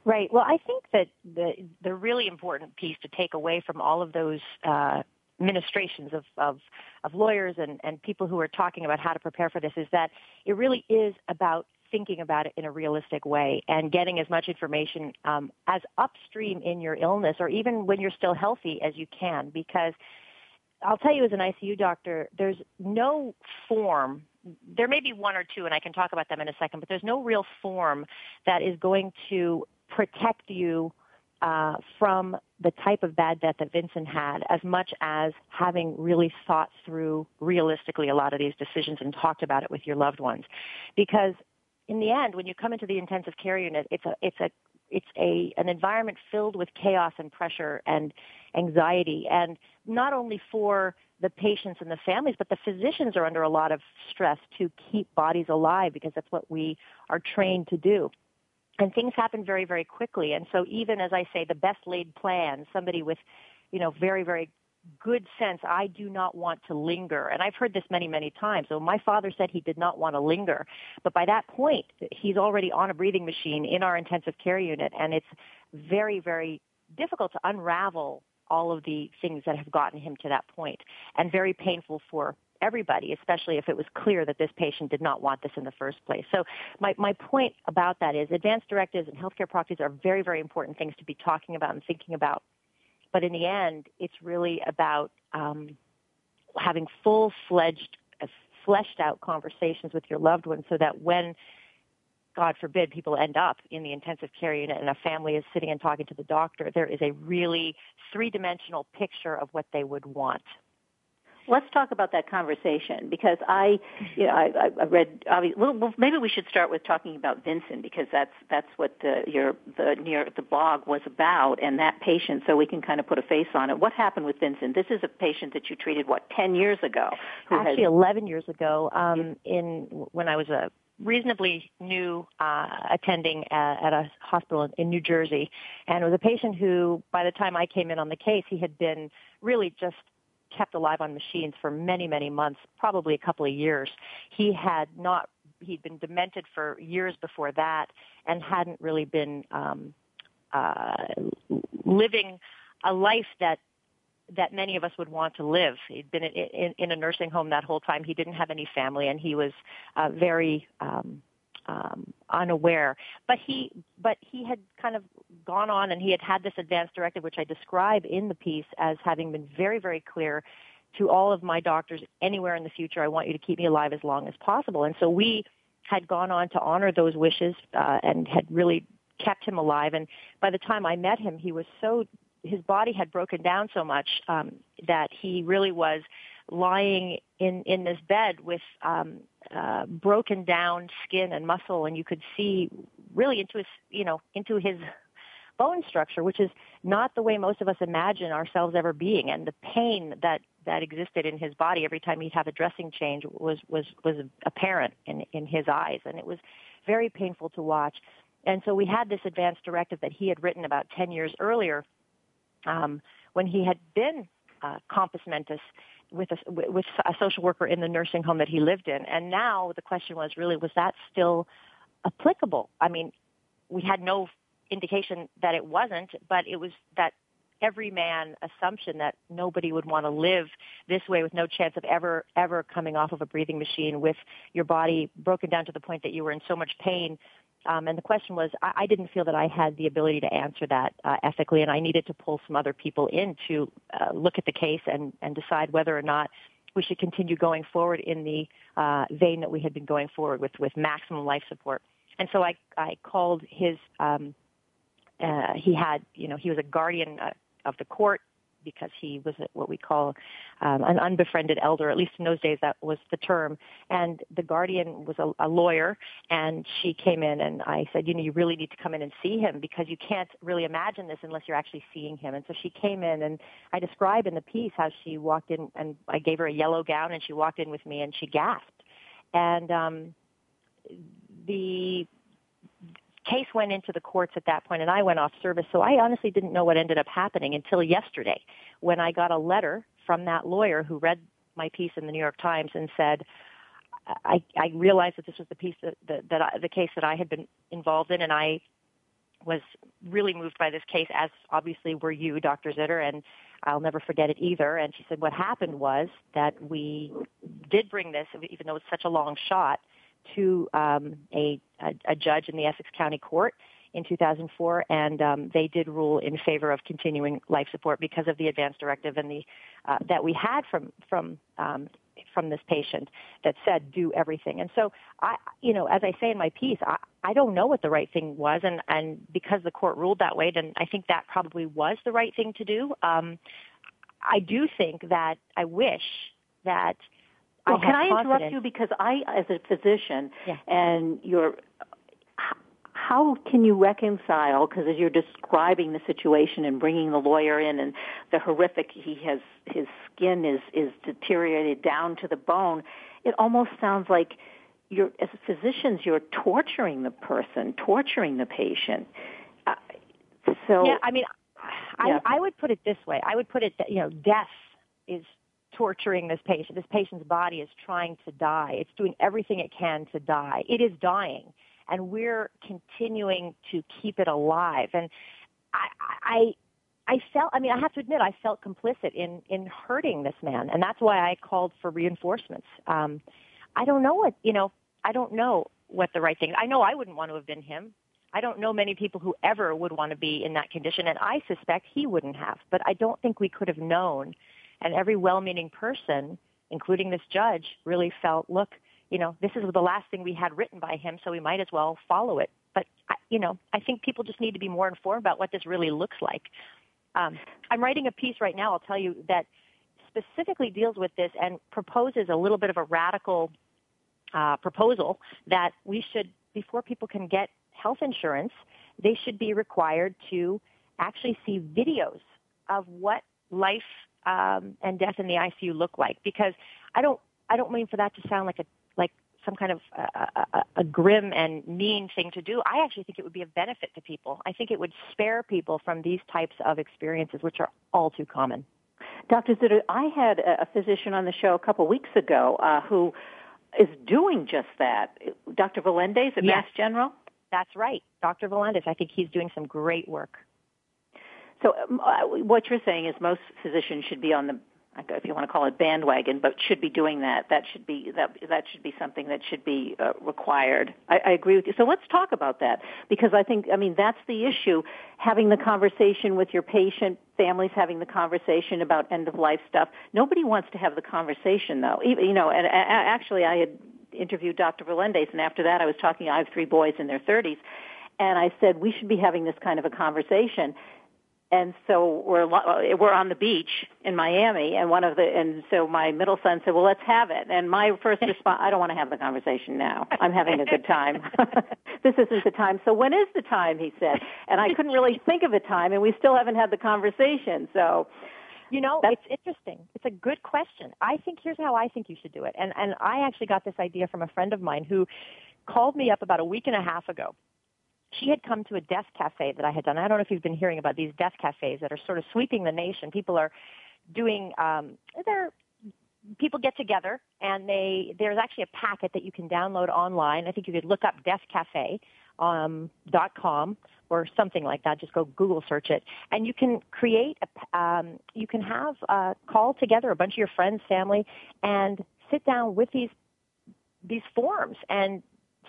Right. Well, I think that the the really important piece to take away from all of those uh, ministrations of, of, of lawyers and, and people who are talking about how to prepare for this is that it really is about thinking about it in a realistic way and getting as much information um, as upstream in your illness or even when you're still healthy as you can because I'll tell you as an ICU doctor, there's no form there may be one or two, and I can talk about them in a second, but there's no real form that is going to protect you uh, from the type of bad death that Vincent had as much as having really thought through realistically a lot of these decisions and talked about it with your loved ones. Because in the end, when you come into the intensive care unit, it's a, it's a, it's a, an environment filled with chaos and pressure and anxiety and not only for the patients and the families, but the physicians are under a lot of stress to keep bodies alive because that's what we are trained to do. And things happen very, very quickly. And so even as I say, the best laid plan, somebody with, you know, very, very good sense, I do not want to linger. And I've heard this many, many times. So my father said he did not want to linger. But by that point, he's already on a breathing machine in our intensive care unit. And it's very, very difficult to unravel all of the things that have gotten him to that point and very painful for everybody, especially if it was clear that this patient did not want this in the first place. So my, my point about that is advanced directives and healthcare proxies are very, very important things to be talking about and thinking about. But in the end, it's really about um, having full-fledged, uh, fleshed out conversations with your loved ones so that when God forbid, people end up in the intensive care unit and a family is sitting and talking to the doctor, there is a really three-dimensional picture of what they would want. Let's talk about that conversation because I, you know, I, I read. Well, maybe we should start with talking about Vincent because that's that's what the your the near the blog was about and that patient, so we can kind of put a face on it. What happened with Vincent? This is a patient that you treated what ten years ago. Actually, eleven years ago. Um, in when I was a reasonably new uh, attending at, at a hospital in, New Jersey, and it was a patient who, by the time I came in on the case, he had been really just kept alive on machines for many, many months, probably a couple of years. He had not, he'd been demented for years before that and hadn't really been um, uh, living a life that that many of us would want to live. He'd been in, in, in a nursing home that whole time. He didn't have any family, and he was uh, very um, um, unaware. But he, but he had kind of gone on, and he had had this advance directive, which I describe in the piece as having been very, very clear to all of my doctors anywhere in the future. I want you to keep me alive as long as possible. And so we had gone on to honor those wishes uh, and had really kept him alive. And by the time I met him, he was so his body had broken down so much um, that he really was lying in in this bed with um, uh, broken down skin and muscle, and you could see really into his you know into his bone structure, which is not the way most of us imagine ourselves ever being. And the pain that that existed in his body every time he'd have a dressing change was was was apparent in in his eyes, and it was very painful to watch. And so we had this advance directive that he had written about 10 years earlier um, when he had been uh, compos mentis with a, with a social worker in the nursing home that he lived in. And now the question was really, was that still applicable? I mean, we had no indication that it wasn't, but it was that everyman assumption that nobody would want to live this way with no chance of ever, ever coming off of a breathing machine with your body broken down to the point that you were in so much pain. Um, and the question was, I, I didn't feel that I had the ability to answer that uh, ethically, and I needed to pull some other people in to uh, look at the case and, and decide whether or not we should continue going forward in the uh, vein that we had been going forward with, with maximum life support. And so I, I called his um, uh, he had, you know, he was a guardian uh, of the court because he was what we call um, an unbefriended elder. At least in those days, that was the term. And the guardian was a, a lawyer, and she came in, and I said, you know, you really need to come in and see him because you can't really imagine this unless you're actually seeing him. And so she came in, and I describe in the piece how she walked in, and I gave her a yellow gown, and she walked in with me, and she gasped. And um, the case went into the courts at that point and I went off service. So I honestly didn't know what ended up happening until yesterday when I got a letter from that lawyer who read my piece in the New York Times and said, I, I realized that this was the piece that, that, that I, the case that I had been involved in and I was really moved by this case as obviously were you, Dr. Zitter, and I'll never forget it either. And she said what happened was that we did bring this, even though it's such a long shot, to um, a, a, a judge in the Essex County Court in 2004, and um, they did rule in favor of continuing life support because of the advance directive and the uh, that we had from from um, from this patient that said do everything. And so I, you know, as I say in my piece, I, I don't know what the right thing was, and and because the court ruled that way, then I think that probably was the right thing to do. Um, I do think that I wish that well, I can I confidence. interrupt you because I, as a physician, yeah. and you're, how can you reconcile? Because as you're describing the situation and bringing the lawyer in, and the horrific, he has his skin is is deteriorated down to the bone. It almost sounds like you're, as physicians, you're torturing the person, torturing the patient. Uh, so yeah, I mean, yeah. I, I would put it this way. I would put it that you know, death is torturing this patient. This patient's body is trying to die. It's doing everything it can to die. It is dying. And we're continuing to keep it alive. And I, I, I felt, I mean, I have to admit, I felt complicit in, in hurting this man. And that's why I called for reinforcements. Um, I don't know what, you know, I don't know what the right thing, I know I wouldn't want to have been him. I don't know many people who ever would want to be in that condition, and I suspect he wouldn't have. But I don't think we could have known and every well-meaning person, including this judge, really felt, look, you know, this is the last thing we had written by him, so we might as well follow it. But, you know, I think people just need to be more informed about what this really looks like. Um, I'm writing a piece right now, I'll tell you, that specifically deals with this and proposes a little bit of a radical uh, proposal that we should, before people can get health insurance, they should be required to actually see videos of what life um, and death in the ICU look like? Because I don't I don't mean for that to sound like a like some kind of a, a, a grim and mean thing to do. I actually think it would be a benefit to people. I think it would spare people from these types of experiences, which are all too common. Dr. Zitter, I had a physician on the show a couple weeks ago uh, who is doing just that. Dr. Volandes at yes. Mass General? That's right. Dr. Volandes. I think he's doing some great work. So um, uh, what you're saying is most physicians should be on the if you want to call it bandwagon, but should be doing that. That should be that that should be something that should be uh, required. I, I agree with you. So let's talk about that because I think I mean that's the issue. Having the conversation with your patient, families having the conversation about end of life stuff. Nobody wants to have the conversation though. Even, you know, and actually I had interviewed Dr. Volandes, and after that I was talking. I have three boys in their 30s, and I said we should be having this kind of a conversation and so we're we're on the beach in Miami, and one of the and so my middle son said, "Well, let's have it." And my first response, "I don't want to have the conversation now. I'm having a good time. this isn't the time." So when is the time? He said, and I couldn't really think of a time, and we still haven't had the conversation. So. You know, it's interesting. It's a good question. I think here's how I think you should do it. And and I actually got this idea from a friend of mine who called me up about a week and a half ago she had come to a Death Cafe that I had done. I don't know if you've been hearing about these Death Cafes that are sort of sweeping the nation. People are doing, um, they're, people get together and they, there's actually a packet that you can download online. I think you could look up Death Cafe, um, dot com or something like that. Just go Google search it, and you can create a. Um, you can have uh, call together a bunch of your friends, family, and sit down with these these forms and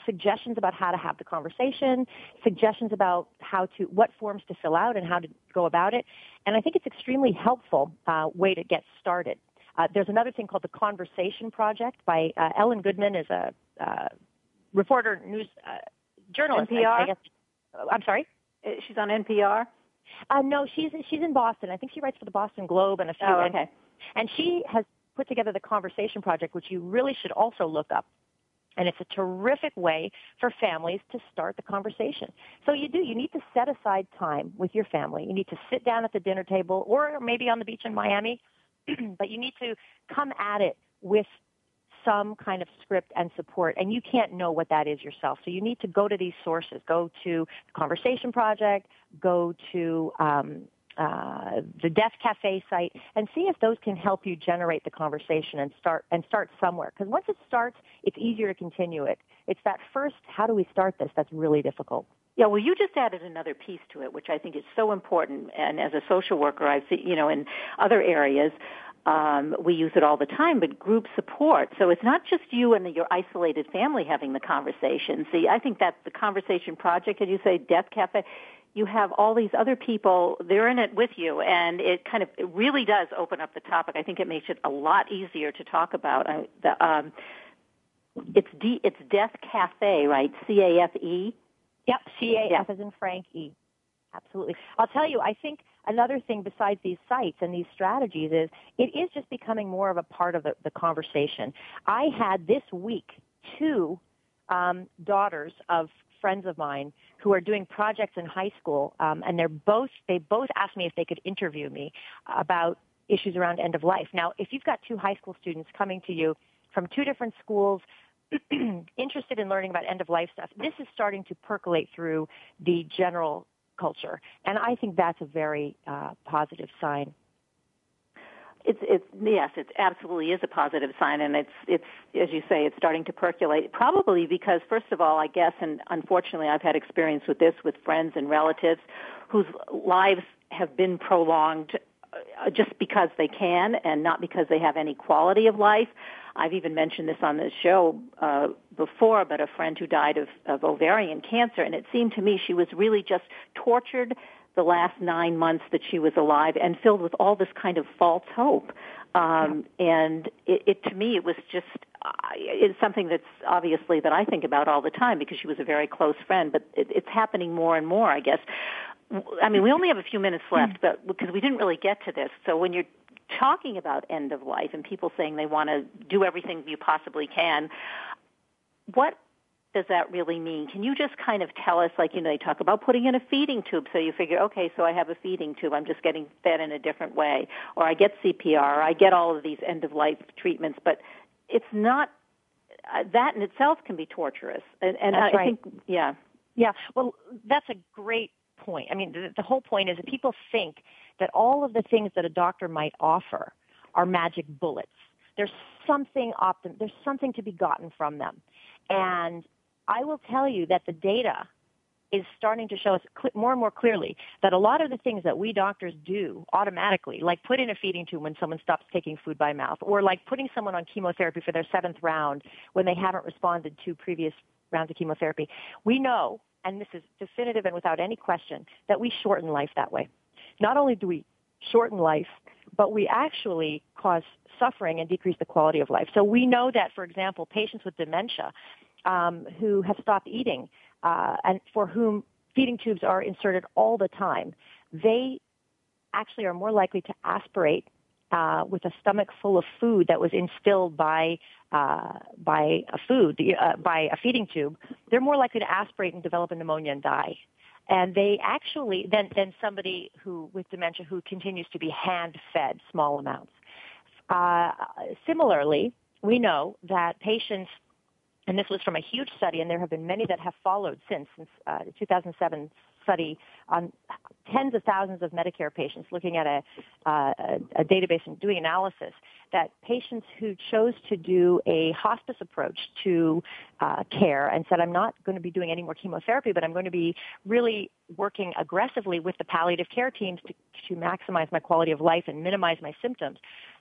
suggestions about how to have the conversation, suggestions about how to, what forms to fill out and how to go about it. And I think it's extremely helpful uh, way to get started. Uh, there's another thing called the Conversation Project by uh, Ellen Goodman is a uh, reporter, news uh, journalist. NPR. I, I guess. I'm sorry. Uh, she's on NPR. Uh, no, she's she's in Boston. I think she writes for the Boston Globe and a few. Oh, okay. And, and she has put together the Conversation Project, which you really should also look up. And it's a terrific way for families to start the conversation. So you do, you need to set aside time with your family. You need to sit down at the dinner table or maybe on the beach in Miami, but you need to come at it with some kind of script and support and you can't know what that is yourself. So you need to go to these sources. Go to the Conversation Project, go to um, uh, the Death Cafe site and see if those can help you generate the conversation and start and start somewhere. Because once it starts, it's easier to continue it. It's that first, how do we start this? That's really difficult. Yeah, well, you just added another piece to it, which I think is so important. And as a social worker, I've seen, you know, in other areas, um, we use it all the time, but group support. So it's not just you and your isolated family having the conversation. See, I think that the conversation project, as you say, Death Cafe, you have all these other people, they're in it with you, and it kind of, it really does open up the topic. I think it makes it a lot easier to talk about. I, the, um, it's D, it's Death Cafe, right? C-A-F-E? Yep, C-A-F as in Frank E. Absolutely. I'll tell you, I think another thing besides these sites and these strategies is it is just becoming more of a part of the, the conversation. I had this week two um, daughters of friends of mine who are doing projects in high school, um, and they're both they both asked me if they could interview me about issues around end of life. Now, if you've got two high school students coming to you from two different schools interested in learning about end of life stuff, this is starting to percolate through the general culture, and I think that's a very uh, positive sign it's it's yes, it absolutely is a positive sign, and it's it's as you say, it's starting to percolate. Probably because first of all, I guess, and unfortunately, I've had experience with this with friends and relatives whose lives have been prolonged uh, just because they can and not because they have any quality of life. I've even mentioned this on the show uh, before, but a friend who died of, of ovarian cancer, and it seemed to me she was really just tortured the last nine months that she was alive and filled with all this kind of false hope. Um, and it, it, to me, it was just, uh, it's something that's obviously that I think about all the time because she was a very close friend, but it, it's happening more and more, I guess. I mean, we only have a few minutes left, but because we didn't really get to this. So when you're talking about end of life and people saying they want to do everything you possibly can, what does that really mean? Can you just kind of tell us, like, you know, they talk about putting in a feeding tube, so you figure, okay, so I have a feeding tube, I'm just getting fed in a different way, or I get CPR, or I get all of these end of life treatments, but it's not, uh, that in itself can be torturous. And, and I, right. I think, yeah. Yeah, well, that's a great point. I mean, the, the whole point is that people think that all of the things that a doctor might offer are magic bullets. There's something optim- there's something to be gotten from them. And I will tell you that the data is starting to show us more and more clearly that a lot of the things that we doctors do automatically, like put in a feeding tube when someone stops taking food by mouth, or like putting someone on chemotherapy for their seventh round when they haven't responded to previous rounds of chemotherapy, we know, and this is definitive and without any question, that we shorten life that way. Not only do we shorten life, but we actually cause suffering and decrease the quality of life. So we know that, for example, patients with dementia um, who have stopped eating uh, and for whom feeding tubes are inserted all the time, they actually are more likely to aspirate uh, with a stomach full of food that was instilled by uh, by a food uh, by a feeding tube, they're more likely to aspirate and develop a pneumonia and die. And they actually than than somebody who with dementia who continues to be hand fed small amounts. Uh, similarly, we know that patients and this was from a huge study, and there have been many that have followed since, since uh, the 2007 study on tens of thousands of Medicare patients looking at a, uh, a database and doing analysis that patients who chose to do a hospice approach to uh, care and said, I'm not going to be doing any more chemotherapy, but I'm going to be really working aggressively with the palliative care teams to, to maximize my quality of life and minimize my symptoms.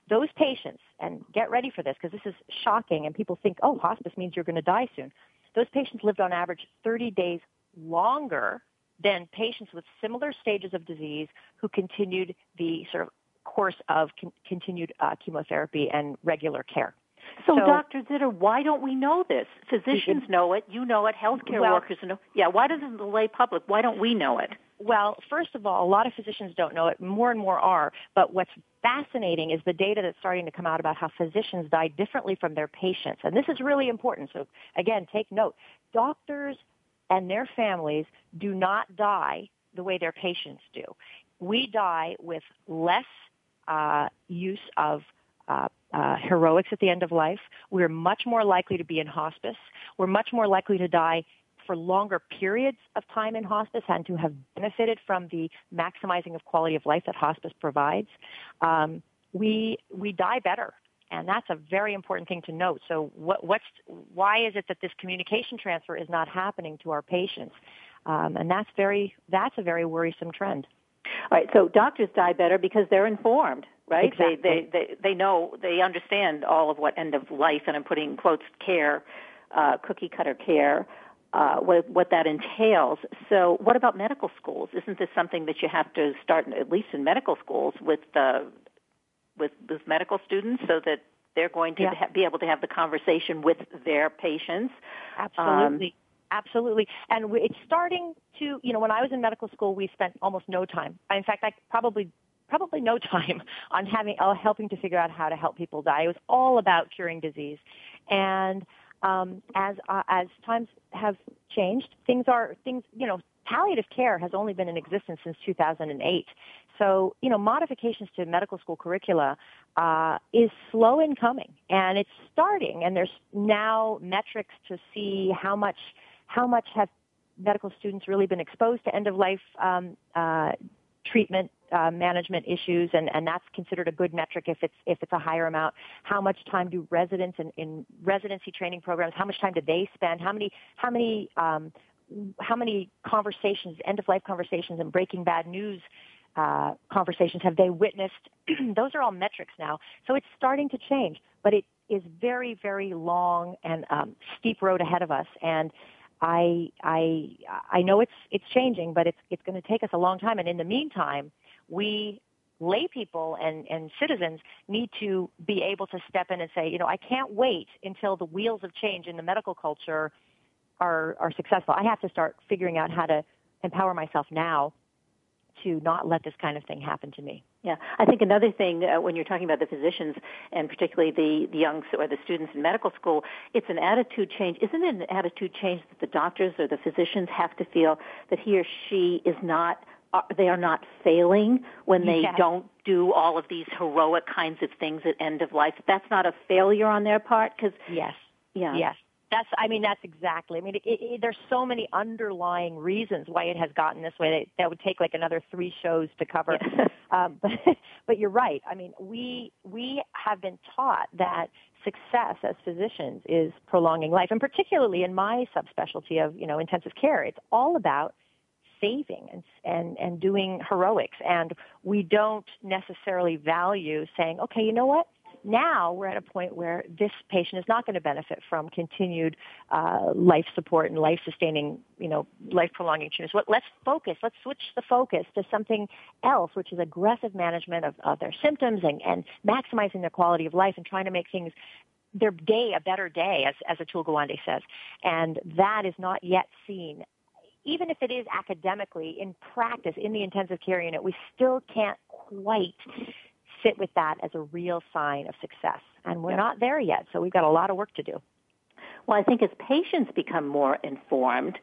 Those patients, and get ready for this because this is shocking and people think, oh, hospice means you're going to die soon. Those patients lived on average 30 days longer than patients with similar stages of disease who continued the sort of course of con- continued uh, chemotherapy and regular care. So, so, Dr. Zitter, why don't we know this? Physicians know it, you know it, healthcare well, workers know. Yeah, why doesn't the lay public? Why don't we know it? Well, first of all, a lot of physicians don't know it. More and more are. But what's fascinating is the data that's starting to come out about how physicians die differently from their patients. And this is really important. So again, take note. Doctors and their families do not die the way their patients do. We die with less uh, use of uh, uh, heroics at the end of life. We're much more likely to be in hospice. We're much more likely to die for longer periods of time in hospice and to have benefited from the maximizing of quality of life that hospice provides. Um, we we die better and that's a very important thing to note. So what, what's, why is it that this communication transfer is not happening to our patients? Um, and that's very, that's a very worrisome trend. All right, so doctors die better because they're informed, right? Exactly. They, they, they, they know, they understand all of what end of life, and I'm putting quotes, care, uh, cookie cutter care, uh, what, what that entails. So what about medical schools? Isn't this something that you have to start, at least in medical schools, with the with with medical students so that they're going to yeah. ha- be able to have the conversation with their patients. Absolutely. Um, Absolutely. And it's starting to, you know, when I was in medical school, we spent almost no time. In fact, I probably probably no time on having uh, helping to figure out how to help people die. It was all about curing disease. And um, as uh, as times have changed, things are things. You know, palliative care has only been in existence since 2008. So, you know, modifications to medical school curricula uh, is slow in coming, and it's starting. And there's now metrics to see how much how much have medical students really been exposed to end of life um, uh, treatment uh, management issues, and, and that's considered a good metric if it's if it's a higher amount. How much time do residents in, in residency training programs? How much time do they spend? How many how many um, how many conversations, end of life conversations, and Breaking Bad news uh, conversations have they witnessed? Those are all metrics now. So it's starting to change, but it is very, very long and um, steep road ahead of us. And I, I, I know it's it's changing, but it's it's going to take us a long time. And in the meantime, we lay people and, and citizens need to be able to step in and say, you know, I can't wait until the wheels of change in the medical culture are, are successful. I have to start figuring out how to empower myself now to not let this kind of thing happen to me. Yeah, I think another thing uh, when you're talking about the physicians and particularly the the young or the students in medical school, it's an attitude change. Isn't it an attitude change that the doctors or the physicians have to feel that he or she is not uh, they are not failing when they don't do all of these heroic kinds of things at end of life. That's not a failure on their part because yes, yeah, yes, that's, I mean, that's exactly. I mean, it, it, there's so many underlying reasons why it has gotten this way that, that would take like another three shows to cover. Yeah. um, but, but you're right. I mean, we we have been taught that success as physicians is prolonging life, and particularly in my subspecialty of you know intensive care, it's all about saving and and and doing heroics, and we don't necessarily value saying, okay, you know what? Now we're at a point where this patient is not going to benefit from continued uh, life support and life sustaining, you know, life prolonging treatments. What, let's focus. Let's switch the focus to something else, which is aggressive management of, of their symptoms and, and maximizing their quality of life and trying to make things their day a better day, as, as Atul Gawande says. And that is not yet seen even if it is academically, in practice, in the intensive care unit, we still can't quite sit with that as a real sign of success. And we're not there yet, so we've got a lot of work to do. Well, I think as patients become more informed,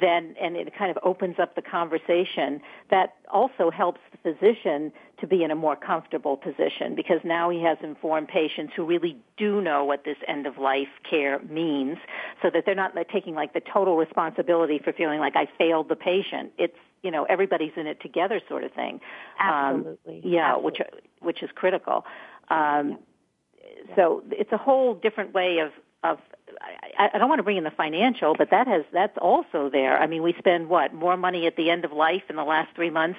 then and it kind of opens up the conversation that also helps the physician to be in a more comfortable position because now he has informed patients who really do know what this end of life care means so that they're not like, taking like the total responsibility for feeling like I failed the patient it's you know everybody's in it together sort of thing absolutely um, yeah absolutely. which which is critical um, yeah. so it's a whole different way of of I, I don't want to bring in the financial, but that has that's also there. I mean, we spend what more money at the end of life in the last three months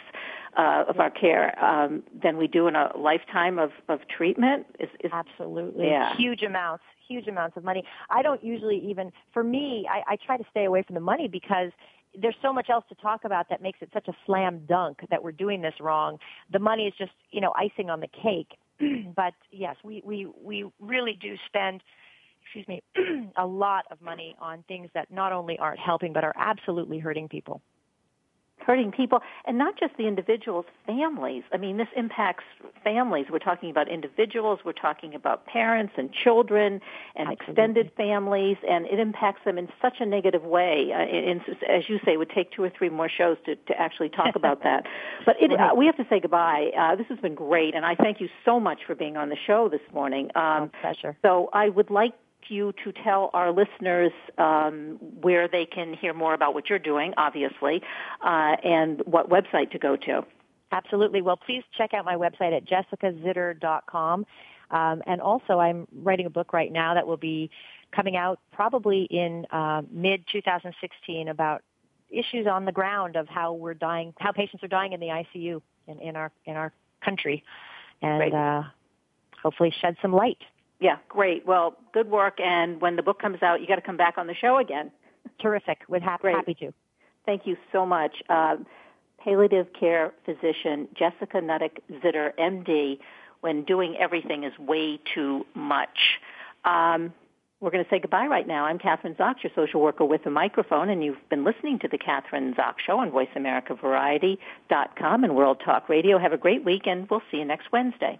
uh, of our care um, than we do in a lifetime of of treatment. Is, is absolutely yeah. huge amounts, huge amounts of money. I don't usually even for me. I, I try to stay away from the money because there's so much else to talk about that makes it such a slam dunk that we're doing this wrong. The money is just you know icing on the cake. but yes, we we we really do spend excuse me, a lot of money on things that not only aren't helping but are absolutely hurting people. Hurting people, and not just the individuals, families. I mean, this impacts families. We're talking about individuals, we're talking about parents and children and absolutely. extended families, and it impacts them in such a negative way. Uh, in, as you say, it would take two or three more shows to, to actually talk about that. But it, uh, we have to say goodbye. Uh, this has been great, and I thank you so much for being on the show this morning. Um, pleasure. So I would like you to tell our listeners um, where they can hear more about what you're doing, obviously, uh, and what website to go to. Absolutely. Well, please check out my website at jessicazitter.com. Um, and also, I'm writing a book right now that will be coming out probably in uh, mid 2016 about issues on the ground of how we're dying, how patients are dying in the ICU in, in our in our country, and uh, hopefully shed some light yeah, great. Well, good work. And when the book comes out, you got to come back on the show again. Terrific. Would ha- happy to. Thank you so much. Uh, palliative care physician Jessica Nutik Zitter, MD. When doing everything is way too much. Um, we're going to say goodbye right now. I'm Kathryn Zox, your social worker with a microphone, and you've been listening to the Kathryn Zox Show on VoiceAmericaVariety.com and World Talk Radio. Have a great week, and we'll see you next Wednesday.